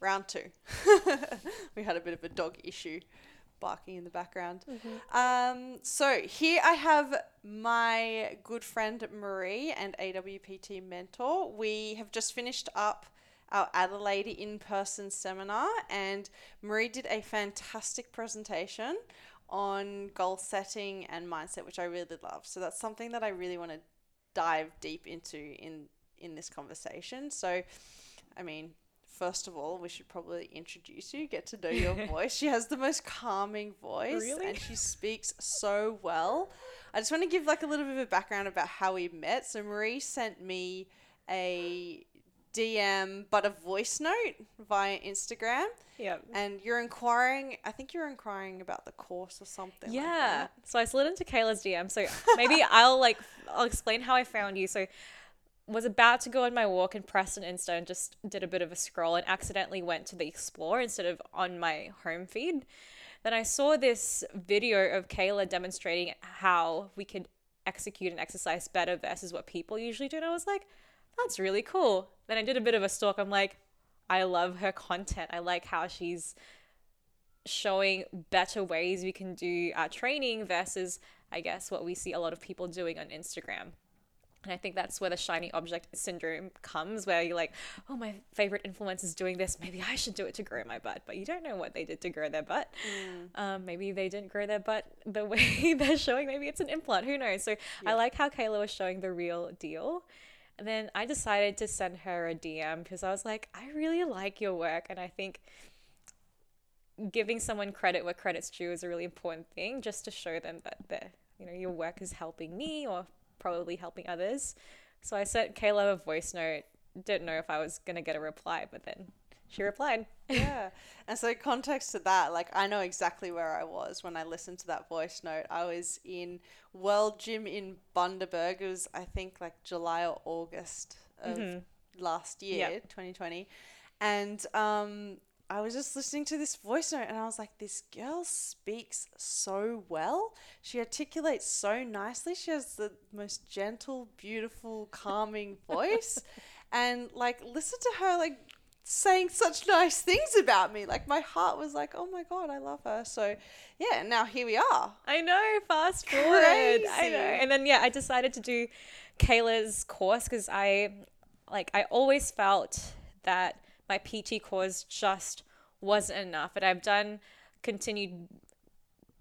round two. we had a bit of a dog issue barking in the background. Um, so here I have my good friend Marie and AWPT mentor. We have just finished up our Adelaide in person seminar, and Marie did a fantastic presentation on goal setting and mindset, which I really love. So that's something that I really want to dive deep into in in this conversation. So, I mean, first of all, we should probably introduce you, get to know your voice. She has the most calming voice Really? and she speaks so well. I just want to give like a little bit of a background about how we met. So Marie sent me a DM but a voice note via Instagram Yeah. and you're inquiring I think you're inquiring about the course or something. like Yeah. that. so I slid into Kayla's DM. So maybe I'll like I'll explain how I found you. So was about to go on my walk in Preston Insta and just did a bit of a scroll and accidentally went to the explore instead of on my home feed. Then I saw this video of Kayla demonstrating how we could execute an exercise better versus what people usually do. And I was like, that's really cool. Then I did a bit of a stalk. I'm like, I love her content. I like how she's showing better ways we can do our training versus, I guess, what we see a lot of people doing on Instagram. And I think that's where the shiny object syndrome comes, where you're like, oh, my favorite influencer is doing this. Maybe I should do it to grow my butt. But you don't know what they did to grow their butt. Um, maybe they didn't grow their butt the way they're showing. Maybe it's an implant. Who knows? So I like how Kayla was showing the real deal. And then I decided to send her a DM because I was like, I really like your work. And I think giving someone credit where credit's due is a really important thing just to show them that the you know your work is helping me or probably helping others so i sent kayla a voice note didn't know if i was going to get a reply but then she replied yeah. And so context to that, like I know exactly where I was when I listened to that voice note. I was in World Gym in Bundaberg. It was I think like July or August of last year, Yep. 2020. And um I was just listening to this voice note and I was like, this girl speaks so well. She articulates so nicely. She has the most gentle, beautiful, calming voice. and like, listen to her, like, saying such nice things about me. Like, my heart was like, oh my God, I love her. So, yeah, now here we are. I know, fast forward. I know. And then yeah, I decided to do Kayla's course because I like I always felt that my PT course just wasn't enough. And I've done continued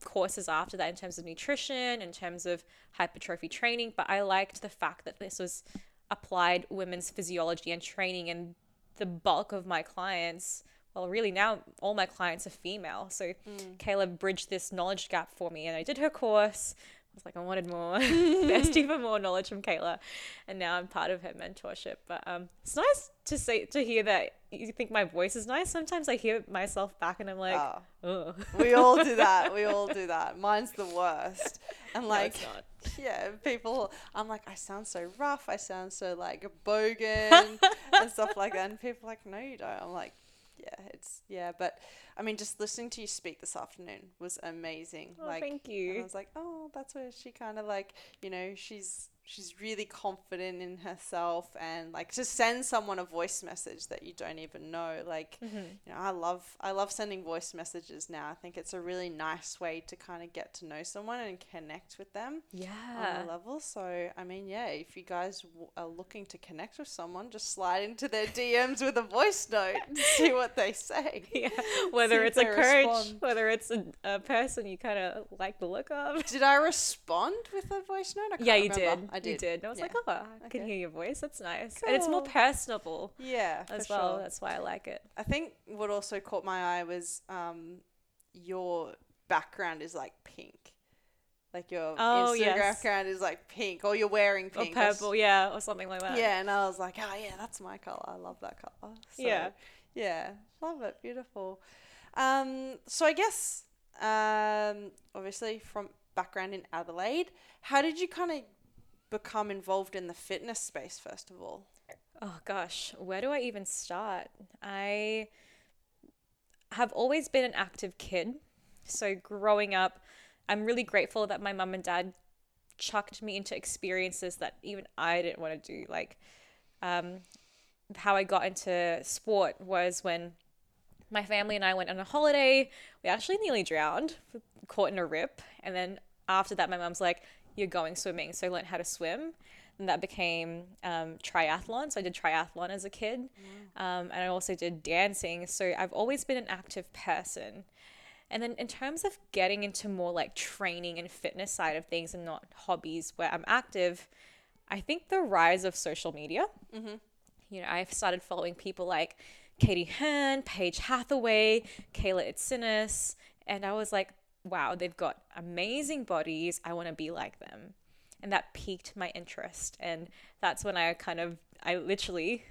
courses after that in terms of nutrition, in terms of hypertrophy training, but I liked the fact that this was applied women's physiology and training and the bulk of my clients well really now all my clients are female so mm. Kayla bridged this knowledge gap for me and I did her course was like I wanted more thirsty for more knowledge from Kayla and now I'm part of her mentorship but um it's nice to see to hear that you think my voice is nice sometimes I hear myself back and I'm like Oh. oh We all do that. We all do that. Mine's the worst. And like, not. yeah, people, I'm like, I sound so rough. I sound so like bogan and stuff like that. And people are like, no, you don't. I'm like, yeah, it's, yeah. But I mean, just listening to you speak this afternoon was amazing. Oh, like, thank you. I was like, oh, that's where she kind of like, you know, she's, she's really confident in herself and like to send someone a voice message that you don't even know like Mm-hmm. you know i love i love sending voice messages now i think it's a really nice way to kind of get to know someone and connect with them yeah on a level so i mean yeah if you guys w- are looking to connect with someone just slide into their dms with a voice note and see what they say yeah whether if it's a coach respond. whether it's a, a person you kind of like the look of did i respond with a voice note Yeah, you remember. did. I did You did. And I was like, oh, I can hear your voice. That's nice. And it's more personable yeah for as well. sure. That's why I like it. I think what also caught my eye was um, your background is like pink. Like your Oh, Instagram yes. background is like pink, or you're wearing Or pink. or s- purple, yeah, or something like that. Yeah, and I was like, oh yeah, that's my color. I love that color. So, Yeah. yeah, love it. Beautiful. Um, so I guess um, obviously from background in Adelaide, how did you kind of become involved in the fitness space first of all? Oh gosh, where do I even start? I have always been an active kid. So growing up, I'm really grateful that my mum and dad chucked me into experiences that even I didn't want to do. Like um, how I got into sport was when my family and I went on a holiday. We actually nearly drowned, caught in a rip. And then after that, my mom's like, You're going swimming. So I learned how to swim. And that became um, triathlon. So I did triathlon as a kid. Um, and I also did dancing. So I've always been an active person. And then in terms of getting into more like training and fitness side of things and not hobbies where I'm active, I think the rise of social media. Mm-hmm. You know, I've started following people like Katie Hearn, Paige Hathaway, Kayla Itsines, and I was like, wow, they've got amazing bodies. I want to be like them. And that piqued my interest. And that's when I kind of, I literally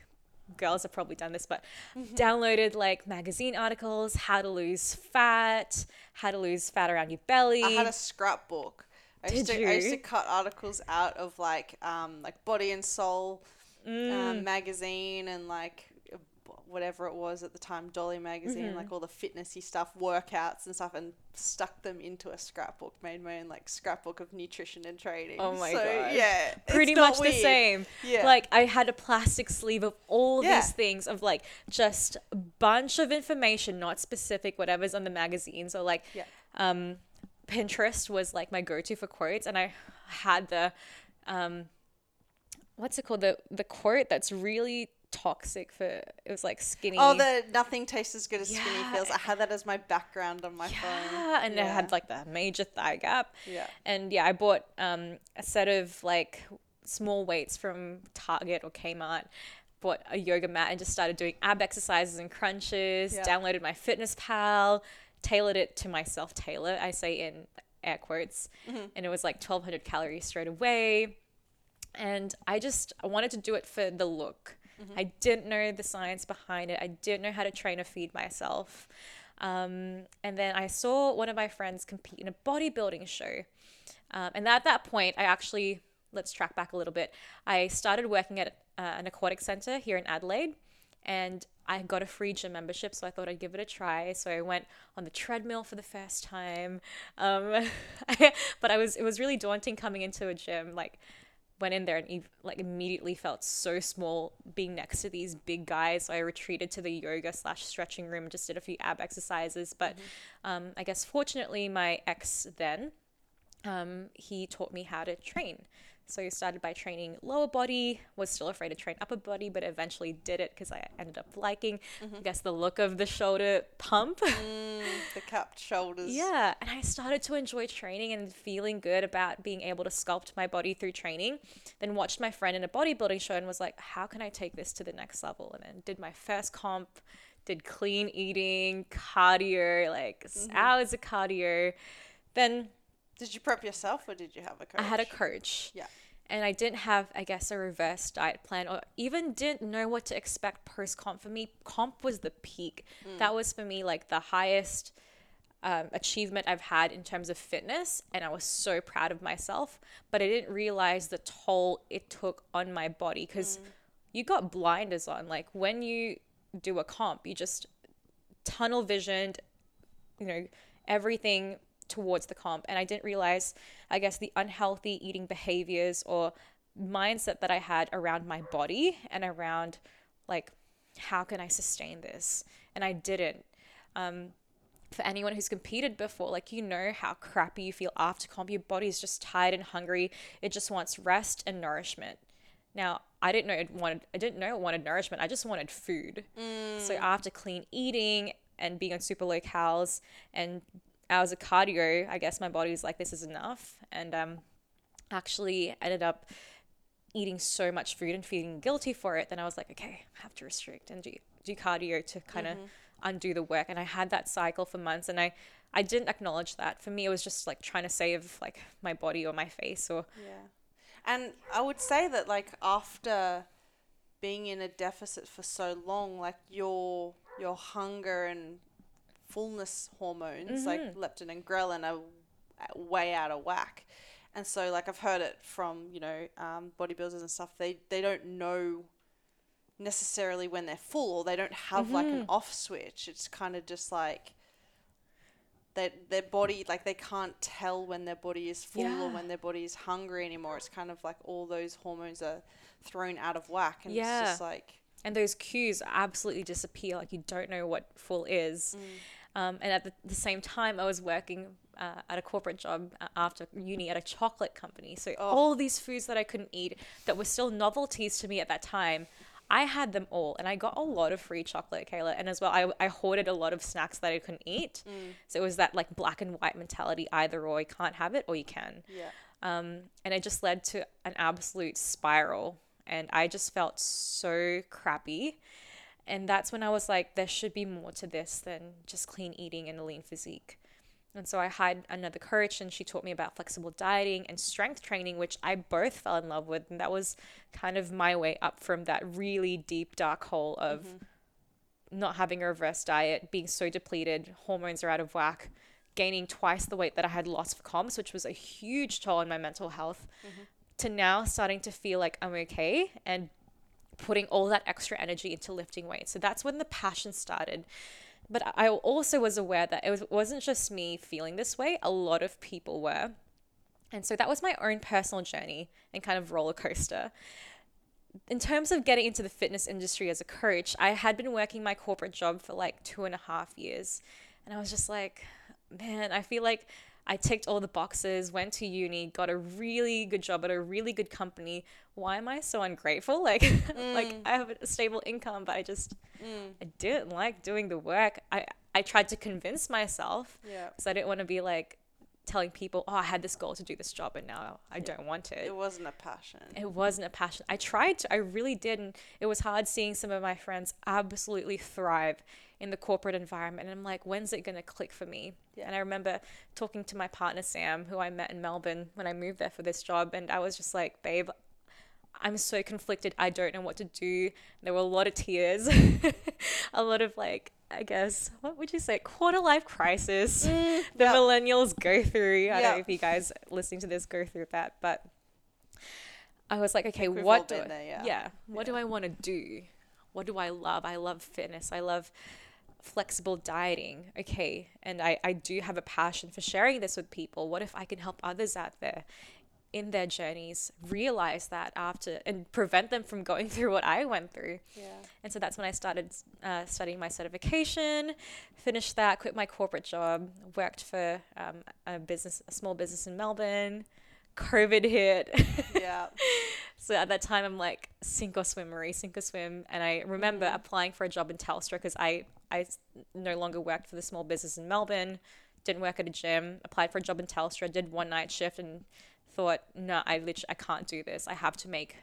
girls have probably done this, but Mm-hmm. downloaded like magazine articles, how to lose fat, how to lose fat around your belly. I had a scrapbook. I used, Did to, I used to cut articles out of like um, like Body and Soul Mm. um, magazine and like whatever it was at the time, Dolly magazine, Mm-hmm. like all the fitnessy stuff, workouts and stuff, and stuck them into a scrapbook. Made my own like scrapbook of nutrition and training. Oh my so, God. Yeah, pretty much the same. Yeah. Like I had a plastic sleeve of all Yeah. these things of like just a bunch of information, not specific, whatever's on the magazine. So like Yeah. um Pinterest was like my go-to for quotes and I had the um what's it called? The the quote that's really toxic for it was like skinny. Oh, the nothing tastes as good as skinny feels. I had that as my background on my phone. yeah, and it had like the major thigh gap. Yeah. And yeah, I bought um, a set of like small weights from Target or Kmart. Bought a yoga mat and just started doing ab exercises and crunches. Yeah. Downloaded MyFitnessPal, tailored it to myself. Tailor, I say in air quotes, and it was like 1,200 calories straight away. And I just I wanted to do it for the look. I didn't know the science behind it. I didn't know how to train or feed myself. Um, and then I saw one of my friends compete in a bodybuilding show. Um, and at that point, I actually, let's track back a little bit. I started working at uh, an aquatic center here in Adelaide and I got a free gym membership, so I thought I'd give it a try. So I went on the treadmill for the first time. Um, but I was, it was really daunting coming into a gym. Like, went in there and ev- like immediately felt so small being next to these big guys. So I retreated to the yoga slash stretching room, just did a few ab exercises. But um, I guess fortunately, my ex then um, he taught me how to train. So I started by training lower body, was still afraid to train upper body, but eventually did it because I ended up liking, I guess, the look of the shoulder pump. Mm, the cupped shoulders. Yeah, and I started to enjoy training and feeling good about being able to sculpt my body through training. Then watched my friend in a bodybuilding show and was like, how can I take this to the next level? And then did my first comp, did clean eating, cardio, like s- hours of cardio. Then Did you prep yourself or did you have a coach? I had a coach. Yeah. And I didn't have, I guess, a reverse diet plan or even didn't know what to expect post comp. For me, comp was the peak. That was for me like the highest um, achievement I've had in terms of fitness. And I was so proud of myself. But I didn't realize the toll it took on my body because you got blinders on. Like when you do a comp, you just tunnel visioned, you know, everything towards the comp. And I didn't realize, I guess, the unhealthy eating behaviors or mindset that I had around my body and around, like, how can I sustain this? And I didn't. Um, for anyone who's competed before, like you know how crappy you feel after comp. Your body's just tired and hungry. It just wants rest and nourishment. Now, I didn't know it wanted. I didn't know it wanted nourishment. I just wanted food. So after clean eating and being on super low calories and hours of cardio, I guess my body was like, "This is enough," and um, actually ended up eating so much food and feeling guilty for it. Then I was like, "Okay, I have to restrict and do do cardio to kind of undo the work." And I had that cycle for months, and I I didn't acknowledge that. For me, it was just like trying to save like my body or my face or Yeah. And I would say that like after being in a deficit for so long, like your your hunger and fullness hormones like mm-hmm. leptin and ghrelin are way out of whack. And so like I've heard it from, you know, um, bodybuilders and stuff, they they don't know necessarily when they're full or they don't have like an mm-hmm. off switch. It's kind of just like that their body like they can't tell when their body is full or when their body is hungry anymore. It's kind of like all those hormones are thrown out of whack and Yeah. it's just like and those cues absolutely disappear. Like you don't know what full is. Mm. Um, and at the, the same time, I was working uh, at a corporate job uh, after uni at a chocolate company. So all these foods that I couldn't eat that were still novelties to me at that time, I had them all, and I got a lot of free chocolate, Kayla. And as well, I, I hoarded a lot of snacks that I couldn't eat. So it was that like black and white mentality: either or, you can't have it, or you can. Yeah. Um, and it just led to an absolute spiral. And I just felt so crappy. And that's when I was like, there should be more to this than just clean eating and a lean physique. And so I hired another coach, and she taught me about flexible dieting and strength training, which I both fell in love with. And that was kind of my way up from that really deep, dark hole of mm-hmm. not having a reverse diet, being so depleted, hormones are out of whack, gaining twice the weight that I had lost for comps, which was a huge toll on my mental health, mm-hmm. to now starting to feel like I'm okay and putting all that extra energy into lifting weights. So that's when the passion started. But I also was aware that it was, wasn't just me feeling this way, a lot of people were. And so that was my own personal journey and kind of roller coaster. In terms of getting into the fitness industry as a coach, I had been working my corporate job for like two and a half years. And I was just like, man, I feel like I ticked all the boxes, went to uni, got a really good job at a really good company. Why am I so ungrateful? Like, like mm. I have a stable income, but I just mm. I didn't like doing the work. I I tried to convince myself Yeah. because I didn't want to be like telling people, oh, I had this goal to do this job, and now I don't want it. It wasn't a passion. It wasn't a passion. I tried to, I really did. And it was hard seeing some of my friends absolutely thrive in the corporate environment. And I'm like, when's it going to click for me? Yeah. And I remember talking to my partner, Sam, who I met in Melbourne when I moved there for this job. And I was just like, babe, I'm so conflicted. I don't know what to do. There were a lot of tears, a lot of like, I guess, what would you say? Quarter life crisis. the Mm, yeah. millennials go through. I don't know if you guys listening to this go through that, but I was like, okay, what do I, there, yeah. what do I want to do? What do I love? I love fitness. I love flexible dieting. Okay, and I I do have a passion for sharing this with people. What if I can help others out there? In their journeys realize that after and prevent them from going through what I went through. Yeah. And so that's when I started uh, studying my certification, finished that, quit my corporate job, worked for um, a business, a small business in Melbourne. COVID hit. Yeah. so at that time, I'm like, sink or swim, Marie, sink or swim. And I remember applying for a job in Telstra because I I no longer worked for the small business in Melbourne, didn't work at a gym, applied for a job in Telstra, did one night shift and thought, no, I literally, I can't do this. I have to make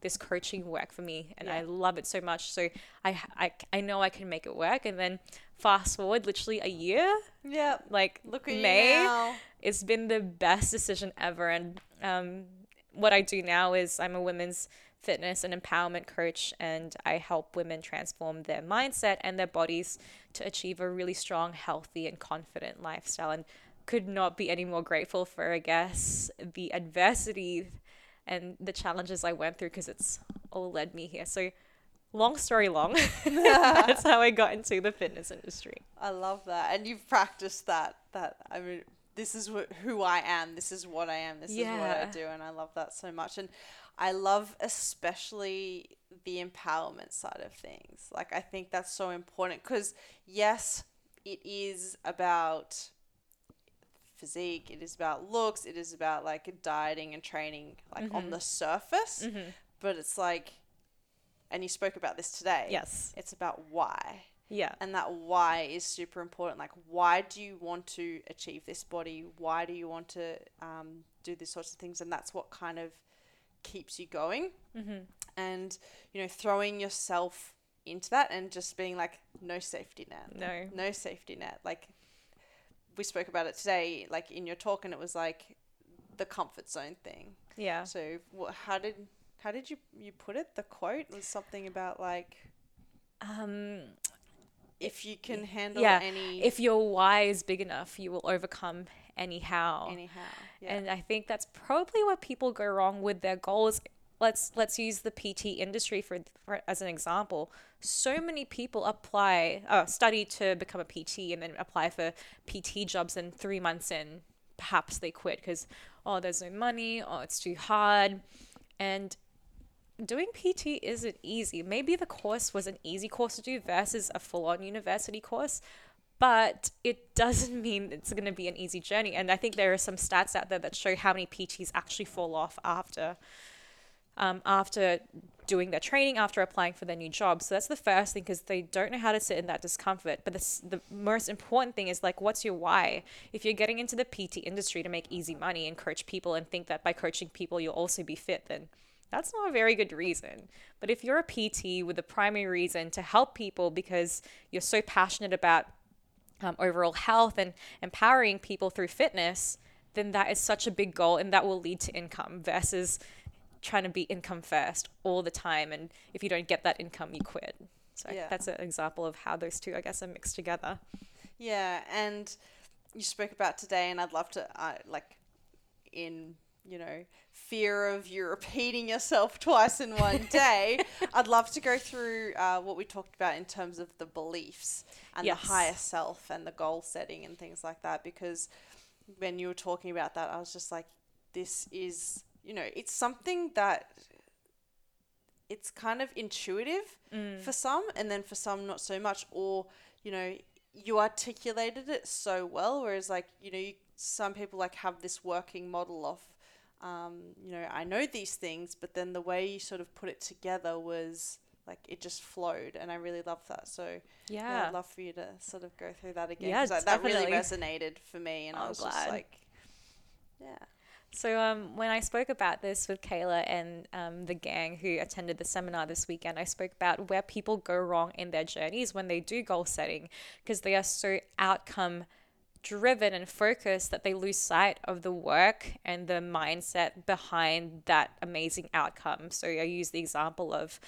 this coaching work for me and I love it so much. So I, I, I know I can make it work. And then fast forward literally a year, Yeah. like Look at May, it's been the best decision ever. And um, what I do now is I'm a women's fitness and empowerment coach, and I help women transform their mindset and their bodies to achieve a really strong, healthy, and confident lifestyle. And could not be any more grateful for, I guess, the adversity and the challenges I went through because it's all led me here. So, long story long, that's how I got into the fitness industry. I love that, and you've practiced that. That I mean, this is wh- who I am. This is what I am. This is what I do, and I love that so much. And I love especially the empowerment side of things. Like I think that's so important because yes, it is about physique. It is about looks. It is about like dieting and training, like on the surface. But it's like, and you spoke about this today. Yes. It's about why Yeah. and that why is super important like why do you want to achieve this body why do you want to um, do these sorts of things and that's what kind of keeps you going Mm-hmm. and you know throwing yourself into that and just being like no safety net No. no safety net like we spoke about it today like in your talk and it was like the comfort zone thing Yeah. so what how did how did you you put it the quote was something about like Um, if you can handle yeah. any if your why is big enough, you will overcome anyhow. anyhow yeah And I think that's probably where people go wrong with their goals. Let's let's use the PT industry for, for as an example. So many people apply, uh, study to become a PT, and then apply for PT jobs. And three months in, perhaps they quit because oh, there's no money, oh, it's too hard. And doing PT isn't easy. Maybe the course was an easy course to do versus a full on university course, but it doesn't mean it's going to be an easy journey. And I think there are some stats out there that show how many PTs actually fall off after. Um, after doing their training, after applying for their new job. So that's the first thing because they don't know how to sit in that discomfort. But the, the most important thing is like, what's your why? If you're getting into the PT industry to make easy money and coach people and think that by coaching people you'll also be fit, then that's not a very good reason. But if you're a PT with the primary reason to help people because you're so passionate about um, overall health and empowering people through fitness, then that is such a big goal and that will lead to income versus trying to be income first all the time. And if you don't get that income, you quit. So Yeah. that's an example of how those two, I guess, are mixed together. Yeah, and you spoke about today, and I'd love to, uh, like, in you know, fear of you repeating yourself twice in one day, I'd love to go through uh, what we talked about in terms of the beliefs and Yes. the higher self and the goal setting and things like that. Because when you were talking about that, I was just like, this is, you know, it's something that it's kind of intuitive for some, and then for some, not so much. Or, you know, you articulated it so well, whereas, like, you know, you, some people like have this working model of, um, you know, I know these things, but then the way you sort of put it together was like it just flowed, and I really love that. So yeah, Yeah. I'd love for you to sort of go through that again Yeah, because that, really resonated for me, and I Oh, was just like, yeah, So um, when I spoke about this with Kayla and um, the gang who attended the seminar this weekend, I spoke about where people go wrong in their journeys when they do goal setting because they are so outcome driven and focused that they lose sight of the work and the mindset behind that amazing outcome. So I use the example of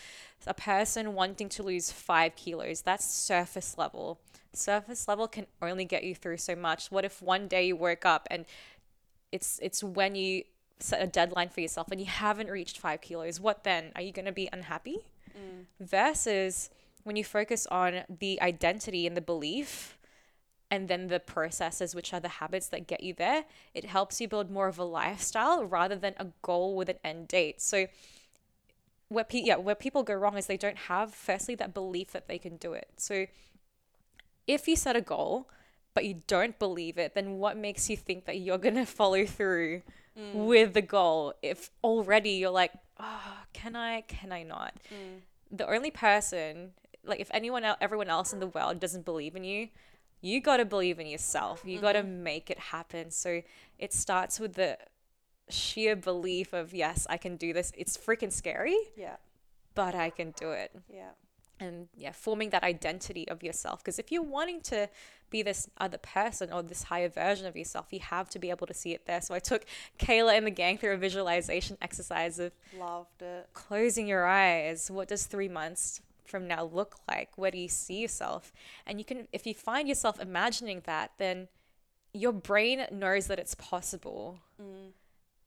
a person wanting to lose five kilos. That's surface level. Surface level can only get you through so much. What if one day you woke up and it's it's when you set a deadline for yourself and you haven't reached five kilos what then? Are you going to be unhappy? Mm. Versus when you focus on the identity and the belief and then the processes which are the habits that get you there it helps you build more of a lifestyle rather than a goal with an end date. So where pe- yeah where people go wrong is they don't have firstly that belief that they can do it. So if you set a goal but you don't believe it, then what makes you think that you're going to follow through mm. with the goal if already you're like, oh, can I, can I not? Mm. The only person, like if anyone else, everyone else in the world doesn't believe in you, you got to believe in yourself. You got to mm-hmm. make it happen. So it starts with the sheer belief of, yes, I can do this. It's freaking scary, yeah, but I can do it yeah, and yeah forming that identity of yourself. Because if you're wanting to be this other person or this higher version of yourself you have to be able to see it there. So i took kayla and the gang through a visualization exercise of loved it. closing your eyes. What does three months from now look like? Where do you see yourself? And you can if you find yourself imagining that then your brain knows that it's possible. Mm.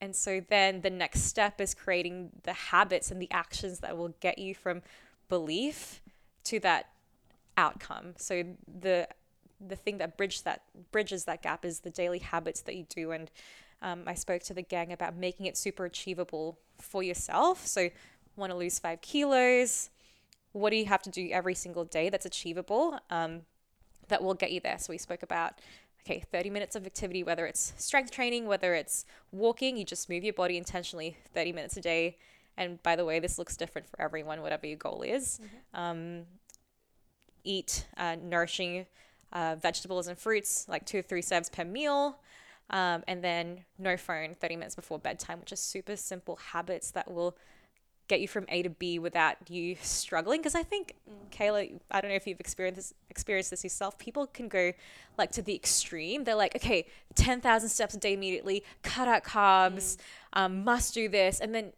And so then the next step is creating the habits and the actions that will get you from belief to that outcome. So the the thing that bridge that bridges that gap is the daily habits that you do. And um, I spoke to the gang about making it super achievable for yourself. So want to lose five kilos. What do you have to do every single day that's achievable? Um, that will get you there. So we spoke about okay, 30 minutes of activity, whether it's strength training, whether it's walking, you just move your body intentionally 30 minutes a day. And by the way, this looks different for everyone, whatever your goal is. Um, eat uh, nourishing uh, vegetables and fruits, like two or three serves per meal. Um, and then no phone 30 minutes before bedtime, which are super simple habits that will get you from A to B without you struggling. Because I think, Kayla, I don't know if you've experienced this, experienced this yourself. People can go like to the extreme. They're like, okay, 10,000 steps a day immediately, cut out carbs, um, must do this. And then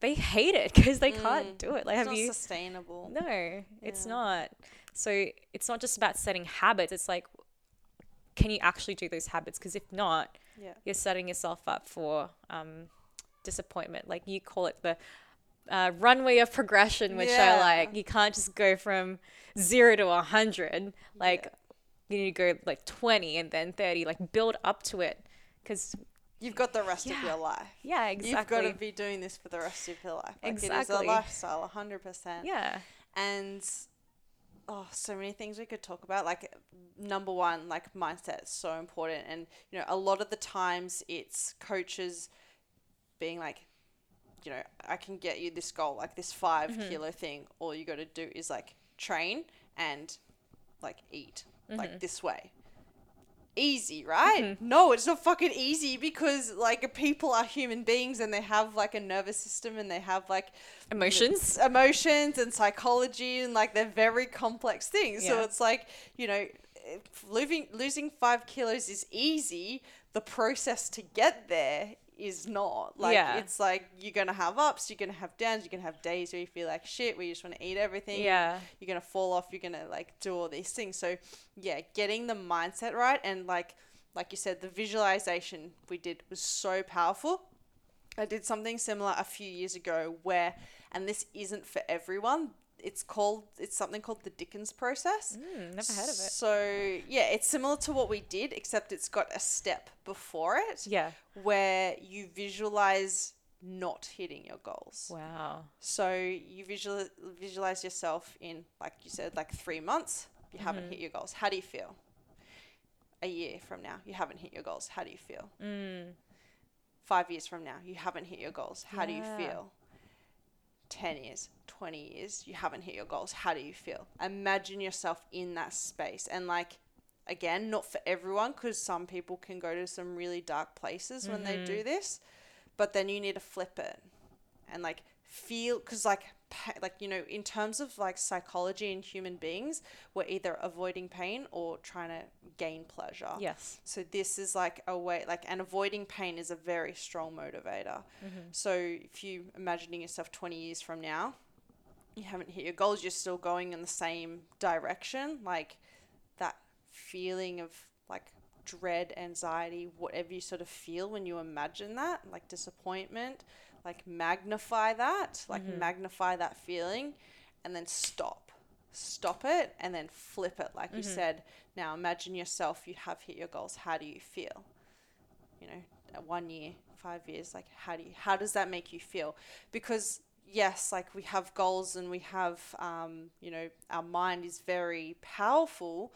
they hate it because they can't do it. Like, It's have not you? sustainable. No, it's not. So it's not just about setting habits. It's like, can you actually do those habits? Because if not, Yeah. you're setting yourself up for um, disappointment. Like you call it the uh, runway of progression, which I like. You can't just go from zero to a hundred. Like you need to go like twenty and then thirty. Like build up to it, because You've got the rest of your life. Yeah, exactly. You've got to be doing this for the rest of your life. Like It is a Exactly. lifestyle, 100%. yeah. And oh, so many things we could talk about. Like number one, like mindset is so important. And you know, a lot of the times it's coaches being like, you know, I can get you this goal, like this 5 Mm-hmm. kilo thing. All you got to do is like train and like eat Mm-hmm. like this way. Easy, right? Mm-hmm. No, it's not fucking easy because like people are human beings and they have like a nervous system and they have like Emotions. emotions and psychology and like they're very complex things. So it's like, you know, if losing losing 5 kilos is easy, the process to get there is not. Like Yeah. it's like you're to have ups, you're to have downs, you're to have days where you feel like shit, where you just want to eat everything. Yeah. You're to fall off, you're to like do all these things. So, yeah, getting the mindset right and like like you said the visualization we did was so powerful. I did something similar a few years ago where, and this isn't for everyone. It's called it's something called the Dickens process. Mm, never heard of it. So yeah, it's similar to what we did, except it's got a step before it Yeah. where you visualize not hitting your goals. Wow. So you visual visualize yourself in, like you said, like three months. You haven't hit your goals. How do you feel? A year from now, you haven't hit your goals. How do you feel? Mm. Five years from now, you haven't hit your goals. How do you feel? 10 years, 20 years, you haven't hit your goals. How do you feel? Imagine yourself in that space. And, like, again, not for everyone, because some people can go to some really dark places when they do mm-hmm. this, but then you need to flip it and, like, feel, because, like, like you know in terms of like psychology and human beings we're either avoiding pain or trying to gain pleasure Yes. so this is like a way, like, and avoiding pain is a very strong motivator. Mm-hmm. So if you imagining yourself 20 years from now, you haven't hit your goals, you're still going in the same direction, like that feeling of like dread, anxiety, whatever you sort of feel when you imagine that, like disappointment, like magnify that, like magnify that feeling, and then stop. Stop it and then flip it, like you said. Now imagine yourself, you have hit your goals. How do you feel? You know, one year, five years, like how do you, how does that make you feel? Because yes, like we have goals and we have, um, you know, our mind is very powerful,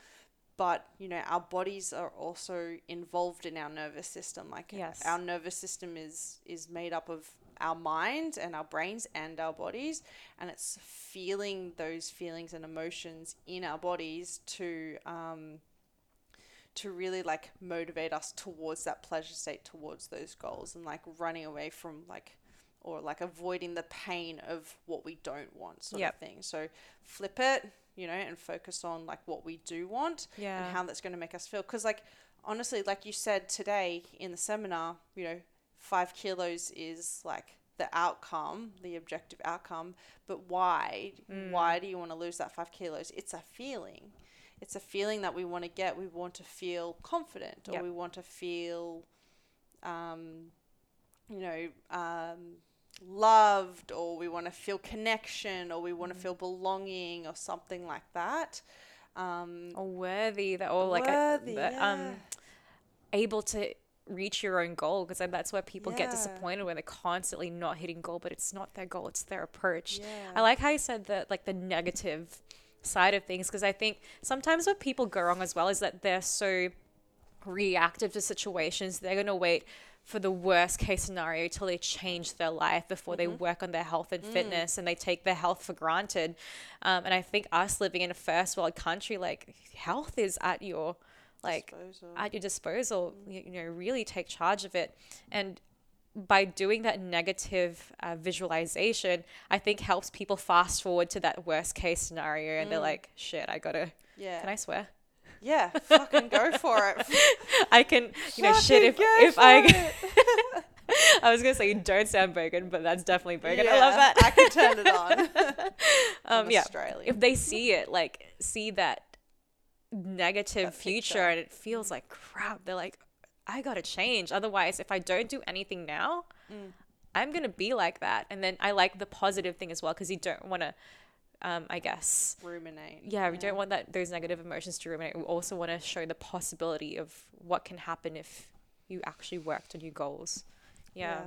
but you know our bodies are also involved in our nervous system like Yes. our nervous system is is made up of our minds and our brains and our bodies and it's feeling those feelings and emotions in our bodies to um to really like motivate us towards that pleasure state towards those goals and like running away from like or like avoiding the pain of what we don't want sort Yep. of thing so flip it you know and focus on like what we do want Yeah. and how that's going to make us feel because like honestly like you said today in the seminar you know five kilos is like the outcome the objective outcome but why why do you want to lose that five kilos? It's a feeling. It's a feeling that we want to get. We want to feel confident or Yep. we want to feel um, you know um, loved or we want to feel connection or we want to feel belonging or something like that. Um, Or worthy that or like Worthy, a, the, yeah. um able to reach your own goal because that's where people get disappointed when they're constantly not hitting goal but it's not their goal it's their approach. Yeah. i like how you said that like the negative side of things because i think sometimes what people go wrong as well is that they're so reactive to situations they're going to wait for the worst case scenario till they change their life before they work on their health and fitness and they take their health for granted. Um, and i think us living in a first world country like health is at your like Disposal. at your disposal you, you know really take charge of it. And by doing that negative uh, visualization i think helps people fast forward to that worst case scenario and they're like shit i gotta yeah. can i swear? Yeah fucking go for it. I can you know shit if, if i i was gonna say you don't sound bogan but that's definitely bogan i love that. I can turn it on. Um yeah. Australian. if they see it like see that negative future and it feels like crap they're like i gotta change otherwise if i don't do anything now Mm. i'm gonna be like that and then i like the positive thing as well because you don't want to um i guess ruminate yeah, we don't want that those negative emotions to ruminate we also want to show the possibility of what can happen if you actually worked on your goals. Yeah.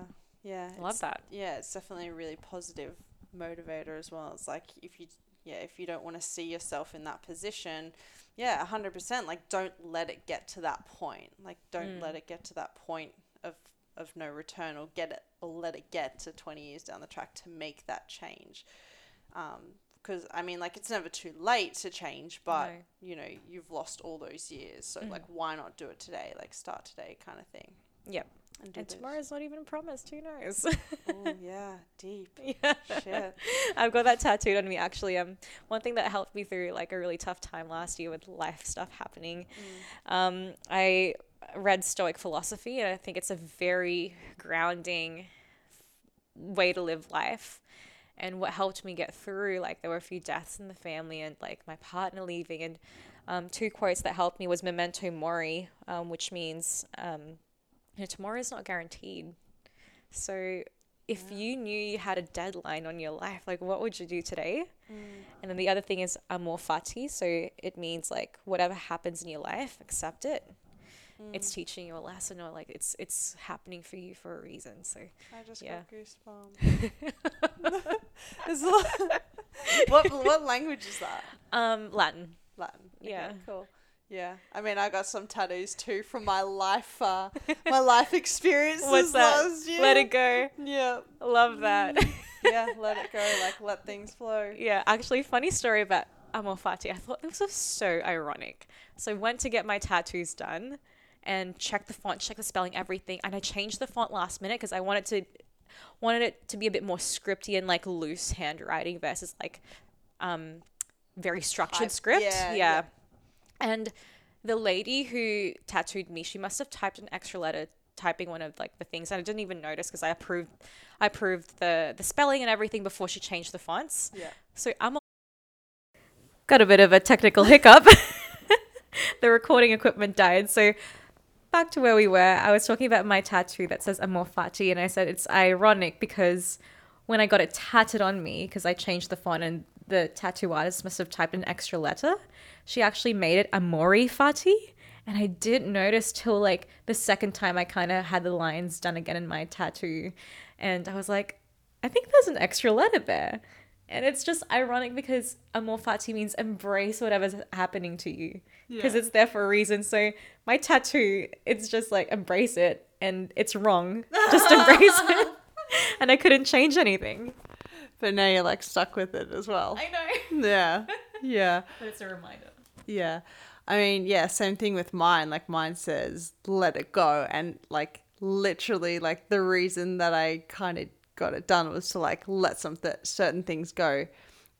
Yeah. I love that. Yeah, it's definitely a really positive motivator as well. It's like if you yeah, if you don't want to see yourself in that position, yeah, 100% like don't let it get to that point. Like don't Mm. let it get to that point of of no return or get it or let it get to 20 years down the track to make that change. Um because I mean, like it's never too late to change, but No. you know you've lost all those years, so Mhm. like why not do it today? Like start today, kind of thing. Yep. And, And tomorrow's not even promised. Who knows? Oh yeah, deep yeah. shit. I've got that tattooed on me actually. Um, one thing that helped me through like a really tough time last year with life stuff happening. Um, I read Stoic philosophy, and I think it's a very grounding way to live life. And what helped me get through, like there were a few deaths in the family, and like my partner leaving, and um, two quotes that helped me was "Memento Mori," um, which means um, you know tomorrow is not guaranteed. So if you knew you had a deadline on your life, like what would you do today? And then the other thing is amor fati. So it means like whatever happens in your life, accept it. It's teaching you a lesson or like it's it's happening for you for a reason. So I just Yeah. got goosebumps. What what language is that? um Latin. Latin. Okay, Yeah. cool. Yeah, I mean, I got some tattoos too from my life, uh, my life experiences What's that? last year. Let it go. Yeah, Love that. yeah, let it go. Like let things flow. yeah, actually funny story about amor fati. I thought this was so ironic. So I went to get my tattoos done and checked the font, checked the spelling, everything, and I changed the font last minute because I wanted to wanted it to be a bit more scripty and like loose handwriting versus like um very structured script. yeah, Yeah, yeah. And the lady who tattooed me, she must have typed an extra letter typing one of like the things and I didn't even notice because I approved I approved the the spelling and everything before she changed the fonts. Yeah. So I'm got a bit of a technical hiccup. the recording equipment died. So back to where we were. I was talking about my tattoo that says Amor Fati, and I said it's ironic because when I got it tattooed on me, because I changed the font and the tattoo artist must have typed an extra letter, she actually made it Amori Fati. And I didn't notice till like the second time I kind of had the lines done again in my tattoo. And I was like, I think there's an extra letter there. And it's just ironic because amor fati means embrace whatever's happening to you because Yeah. it's there for a reason. So my tattoo, it's just like embrace it and it's wrong. Just embrace it. And I couldn't change anything. But now you're like stuck with it as well. I know. Yeah, yeah. But it's a reminder. Yeah. I mean, yeah, same thing with mine. Like mine says, let it go. And like literally, like the reason that I kind of got it done was to like let some th- certain things go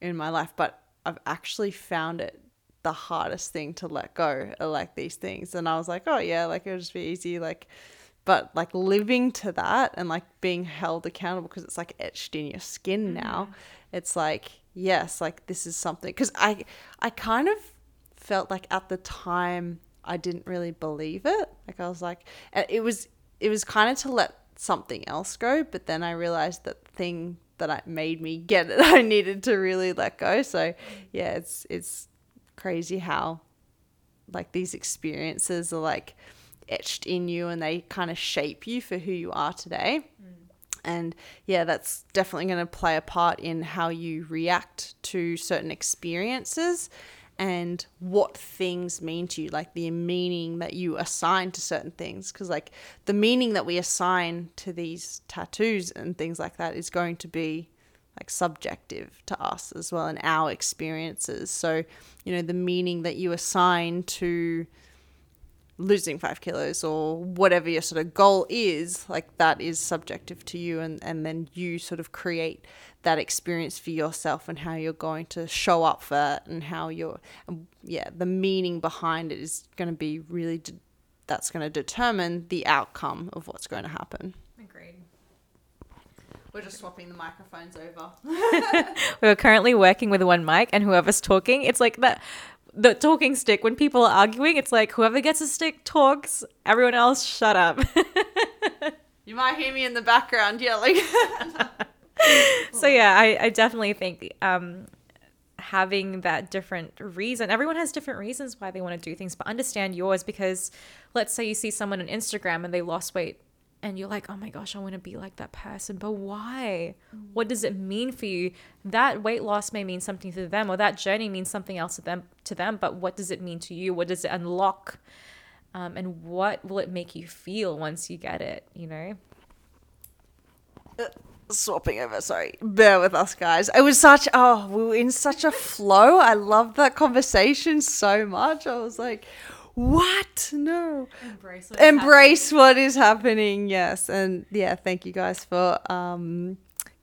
in my life. But I've actually found it the hardest thing to let go are like these things. And I was like, oh yeah, like it'll just be easy. Like, but like living to that and like being held accountable because it's like etched in your skin now. Mm. It's like, yes, like this is something. Because I, I kind of felt like at the time I didn't really believe it. Like I was like, it was it was kind of to let something else go, but then I realized that thing that I made me get it, I needed to really let go. So yeah, it's it's crazy how like these experiences are like etched in you and they kind of shape you for who you are today. Mm. And yeah, that's definitely going to play a part in how you react to certain experiences and what things mean to you, like the meaning that you assign to certain things. Because, like, the meaning that we assign to these tattoos and things like that is going to be like subjective to us as well and our experiences. So, you know, the meaning that you assign to losing five kilos or whatever your sort of goal is, like that is subjective to you. And, and then you sort of create that experience for yourself and how you're going to show up for that and how you're, yeah, the meaning behind it is going to be really, de- that's going to determine the outcome of what's going to happen. Agreed. We're just swapping the microphones over. We're currently working with one mic, and whoever's talking, it's like that. The talking stick. When people are arguing, it's like whoever gets a stick talks. Everyone else, shut up. You might hear me in the background yelling. so yeah, I, I definitely think um, having that different reason. Everyone has different reasons why they want to do things, but understand yours because let's say you see someone on Instagram and they lost weight and you're like, oh my gosh, I want to be like that person. But why? What does it mean for you? That weight loss may mean something to them, or that journey means something else to them. To them, but what does it mean to you? What does it unlock? Um, and what will it make you feel once you get it? You know. Uh, swapping over. Sorry, bear with us, guys. It was such oh, we were in such a flow. I loved that conversation so much. I was like, what? No. Embrace what, Embrace is, what is happening. Yes. And yeah, thank you guys for um,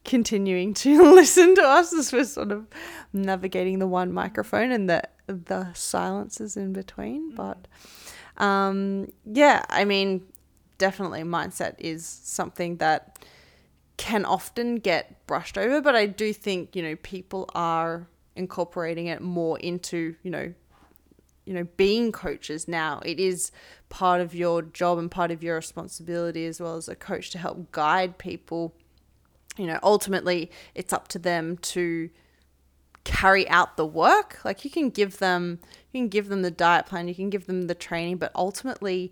continuing to listen to us as we're sort of navigating the one microphone and the the silences in between. Mm. But um, yeah, I mean, definitely mindset is something that can often get brushed over, but I do think, you know, people are incorporating it more into, you know, you know being coaches now. It is part of your job and part of your responsibility as well as a coach to help guide people. You know ultimately it's up to them to carry out the work. Like you can give them you can give them the diet plan you can give them the training but ultimately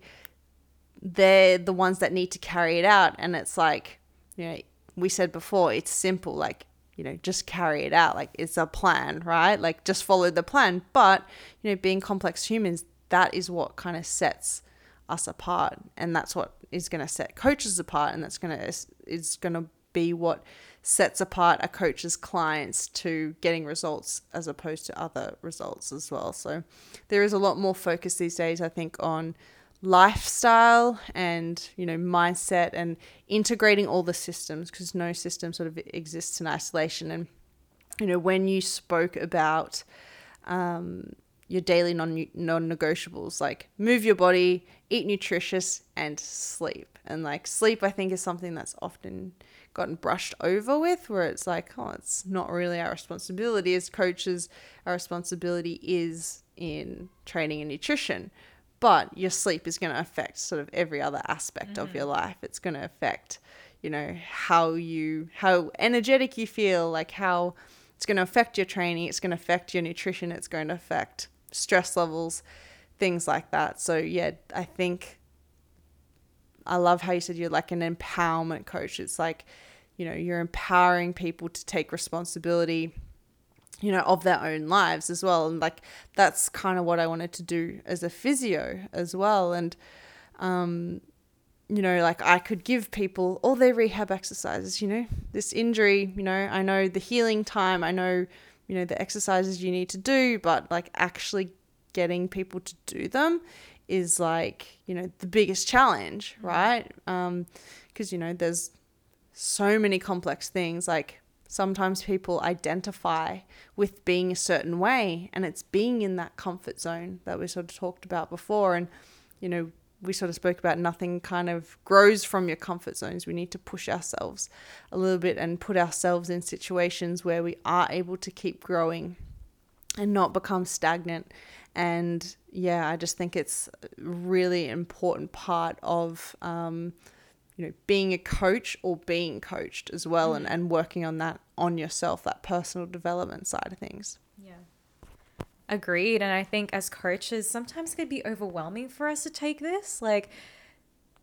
they're the ones that need to carry it out. And it's like you know we said before it's simple like you know, just carry it out. Like it's a plan, right? Like just follow the plan. But, you know, being complex humans, that is what kind of sets us apart. And that's what is going to set coaches apart. And that's going to, is going to be what sets apart a coach's clients to getting results as opposed to other results as well. So there is a lot more focus these days, I think, on lifestyle and you know mindset and integrating all the systems because no system sort of exists in isolation. And you know when you spoke about um, your daily non non-negotiables like move your body eat nutritious and sleep. And like sleep i think is something that's often gotten brushed over with where it's like oh it's not really our responsibility as coaches. Our responsibility is in training and nutrition but your sleep is going to affect sort of every other aspect mm-hmm. of your mm. life it's going to affect you know how you how energetic you feel like how it's going to affect your training it's going to affect your nutrition it's going to affect stress levels things like that so yeah i think i love how you said you're like an empowerment coach it's like you know you're empowering people to take responsibility you know, of their own lives as well. And like that's kind of what I wanted to do as a physio as well. And, um, you know, like I could give people all their rehab exercises, you know, this injury, you know, I know the healing time, I know, you know, the exercises you need to do, but like actually getting people to do them is like, you know, the biggest challenge, mm. right? Um, because, you know, there's so many complex things like sometimes people identify with being a certain way and it's being in that comfort zone that we sort of talked about before. And you know we sort of spoke about nothing kind of grows from your comfort zones. We need to push ourselves a little bit and put ourselves in situations where we are able to keep growing and not become stagnant. And yeah i just think it's really important part of um, you know being a coach or being coached as well mm. and, and working on that on yourself that personal development side of things yeah agreed and i think as coaches sometimes it could be overwhelming for us to take this like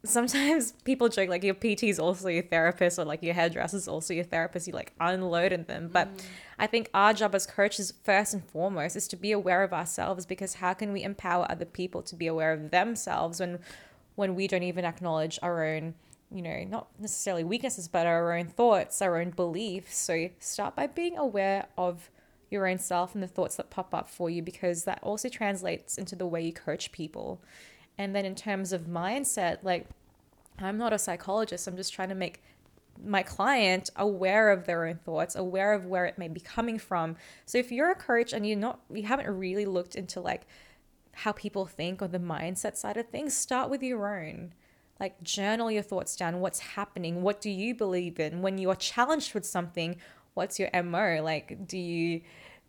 sometimes people joke like your pt is also your therapist or like your hairdresser is also your therapist you like unloaded them but mm. i think our job as coaches first and foremost is to be aware of ourselves because how can we empower other people to be aware of themselves when when we don't even acknowledge our own you know, not necessarily weaknesses, but our own thoughts, our own beliefs. So start by being aware of your own self and the thoughts that pop up for you because that also translates into the way you coach people. And then in terms of mindset, like I'm not a psychologist, I'm just trying to make my client aware of their own thoughts, aware of where it may be coming from. So if you're a coach and you're not you haven't really looked into like how people think or the mindset side of things, start with your own like journal your thoughts down what's happening what do you believe in when you're challenged with something what's your mo like do you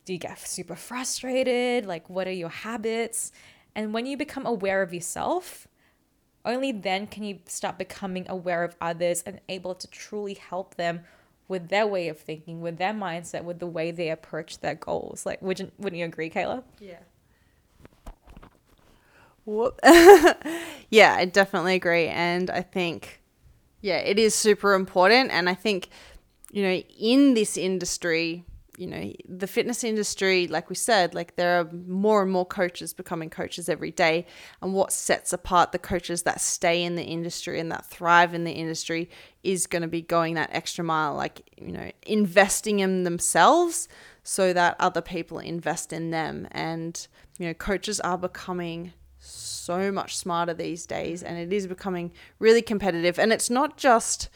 do you get super frustrated like what are your habits and when you become aware of yourself only then can you start becoming aware of others and able to truly help them with their way of thinking, with their mindset, with the way they approach their goals. Like, wouldn't wouldn't you agree, Kayla? Yeah. Whoop. yeah, I definitely agree. And I think, yeah, it is super important. And I think, you know, in this industry, you know, the fitness industry, like we said, like there are more and more coaches becoming coaches every day. And what sets apart the coaches that stay in the industry and that thrive in the industry is going to be going that extra mile, like, you know, investing in themselves so that other people invest in them. And, you know, coaches are becoming so much smarter these days and it is becoming really competitive. And it's not just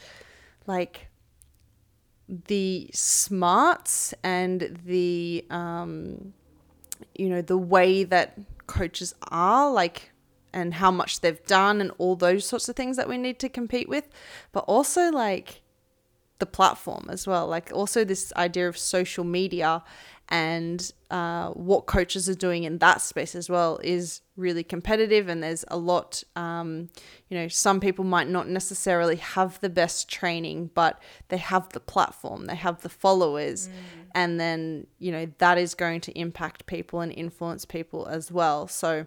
like, the smarts and the um, you know the way that coaches are like and how much they've done and all those sorts of things that we need to compete with but also like the platform as well like also this idea of social media and uh, what coaches are doing in that space as well is really competitive and there's a lot um, you know some people might not necessarily have the best training but they have the platform they have the followers mm. and then you know that is going to impact people and influence people as well so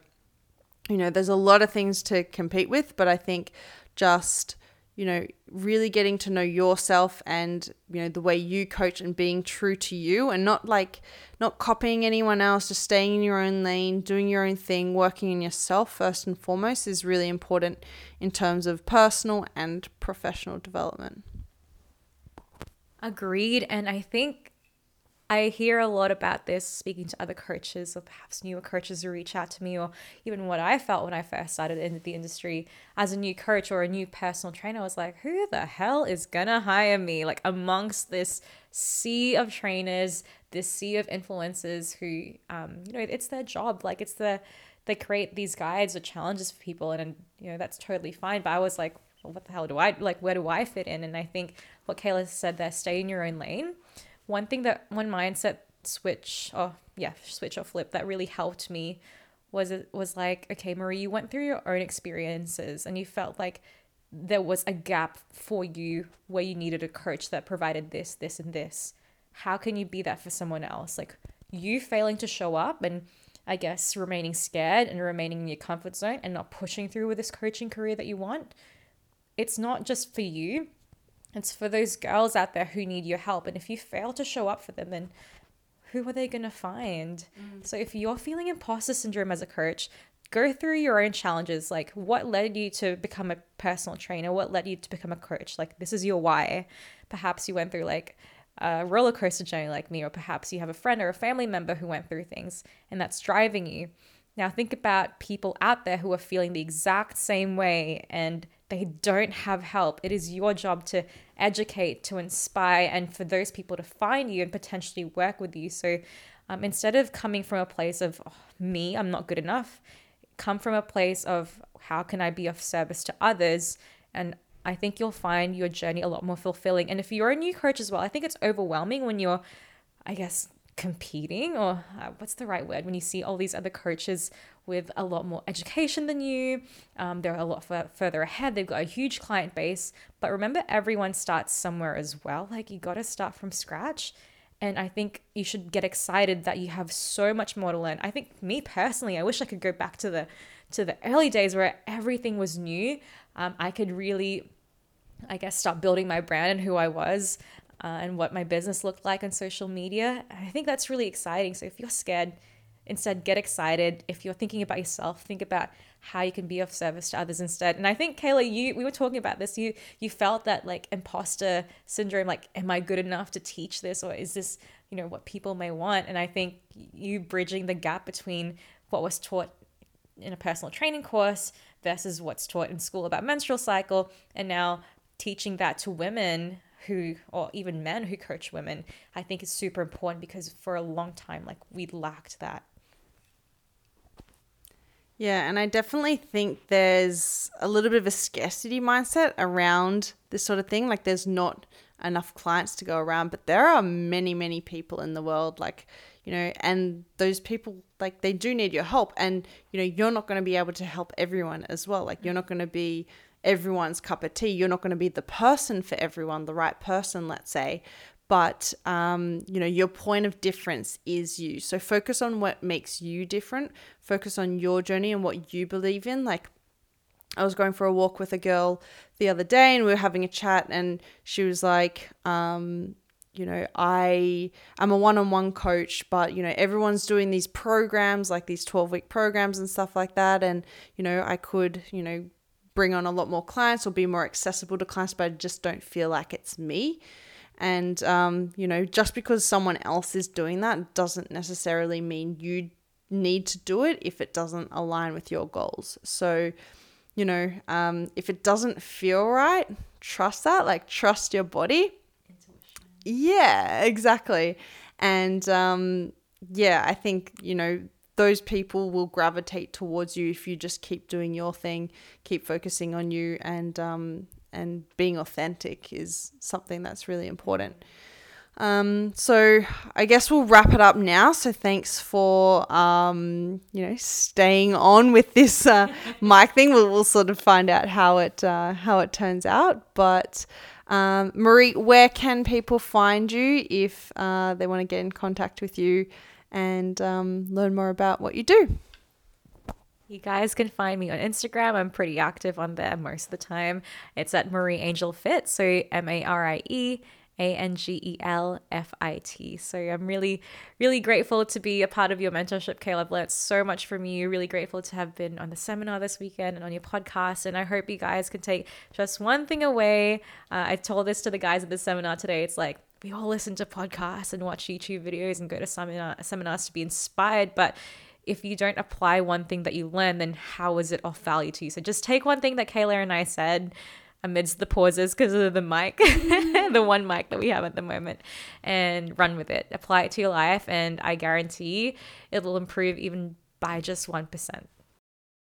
you know there's a lot of things to compete with but i think just you know, really getting to know yourself and, you know, the way you coach and being true to you and not like, not copying anyone else, just staying in your own lane, doing your own thing, working in yourself first and foremost is really important in terms of personal and professional development. Agreed. And I think I hear a lot about this speaking to other coaches or perhaps newer coaches who reach out to me, or even what I felt when I first started in the industry as a new coach or a new personal trainer. I was like, who the hell is gonna hire me? Like, amongst this sea of trainers, this sea of influencers who, um, you know, it's their job. Like, it's the, they create these guides or challenges for people, and, and you know, that's totally fine. But I was like, well, what the hell do I, like, where do I fit in? And I think what Kayla said there, stay in your own lane one thing that one mindset switch or yeah switch or flip that really helped me was it was like okay marie you went through your own experiences and you felt like there was a gap for you where you needed a coach that provided this this and this. How can you be that for someone else? Like you failing to show up and i guess remaining scared and remaining in your comfort zone and not pushing through with this coaching career that you want it's not just for you it's for those girls out there who need your help. And if you fail to show up for them, then who are they going to find? Mm. So if you're feeling imposter syndrome as a coach, go through your own challenges. Like, what led you to become a personal trainer? What led you to become a coach? Like, this is your why. Perhaps you went through like a roller coaster journey like me, or perhaps you have a friend or a family member who went through things and that's driving you. Now, think about people out there who are feeling the exact same way and they don't have help. It is your job to educate, to inspire, and for those people to find you and potentially work with you. So um, instead of coming from a place of oh, me, I'm not good enough, come from a place of how can I be of service to others? And I think you'll find your journey a lot more fulfilling. And if you're a new coach as well, I think it's overwhelming when you're, I guess, competing or uh, what's the right word? When you see all these other coaches with a lot more education than you um, they're a lot f- further ahead they've got a huge client base but remember everyone starts somewhere as well. Like you got to start from scratch and i think you should get excited that you have so much more to learn. I think me personally i wish i could go back to the to the early days where everything was new. Um, i could really I guess start building my brand and who I was uh, and what my business looked like on social media. I think that's really exciting. So if you're scared, instead get excited. If you're thinking about yourself, think about how you can be of service to others instead. And I think Kayla, you we were talking about this. You you felt that like imposter syndrome, like, am I good enough to teach this, or is this you know what people may want? And I think you bridging the gap between what was taught in a personal training course versus what's taught in school about menstrual cycle, and now teaching that to women who or even men who coach women i think is super important because for a long time like we lacked that. Yeah and i definitely think there's a little bit of a scarcity mindset around this sort of thing. Like there's not enough clients to go around but there are many many people in the world like you know and those people like they do need your help. And you know you're not going to be able to help everyone as well. Like you're not going to be everyone's cup of tea. You're not going to be the person for everyone, the right person, let's say. But, um, you know, your point of difference is you. So focus on what makes you different. Focus on your journey and what you believe in. Like, I was going for a walk with a girl the other day and we were having a chat, and she was like, um, you know, I am a one on one coach, but, you know, everyone's doing these programs, like these 12 week programs and stuff like that. And, you know, I could, you know, bring on a lot more clients or be more accessible to clients, but I just don't feel like it's me. And, um, you know, just because someone else is doing that doesn't necessarily mean you need to do it if it doesn't align with your goals. So, you know, um, if it doesn't feel right, trust that, like, trust your body Intuition. yeah, exactly. And um, yeah, I think, you know, those people will gravitate towards you if you just keep doing your thing, keep focusing on you and um, and being authentic is something that's really important. Um, so I guess we'll wrap it up now. So thanks for um, you know staying on with this uh, mic thing. We'll, we'll sort of find out how it uh, how it turns out, but. Um, Marie, where can people find you if uh, they want to get in contact with you and um, learn more about what you do? You guys can find me on Instagram. I'm pretty active on there most of the time. It's at Marie Angel Fit, so M A R I E a N G E L F I T. So I'm really, really grateful to be a part of your mentorship, Kayla. I've learned so much from you. Really grateful to have been on the seminar this weekend and on your podcast. And I hope you guys can take just one thing away. Uh, I told this to the guys at the seminar today. It's like, we all listen to podcasts and watch YouTube videos and go to seminar, seminars to be inspired. But if you don't apply one thing that you learn, then how is it of value to you? So just take one thing that Kayla and I said amidst the pauses because of the mic, the one mic that we have at the moment, and run with it. Apply it to your life, and I guarantee it'll improve even by just 1%.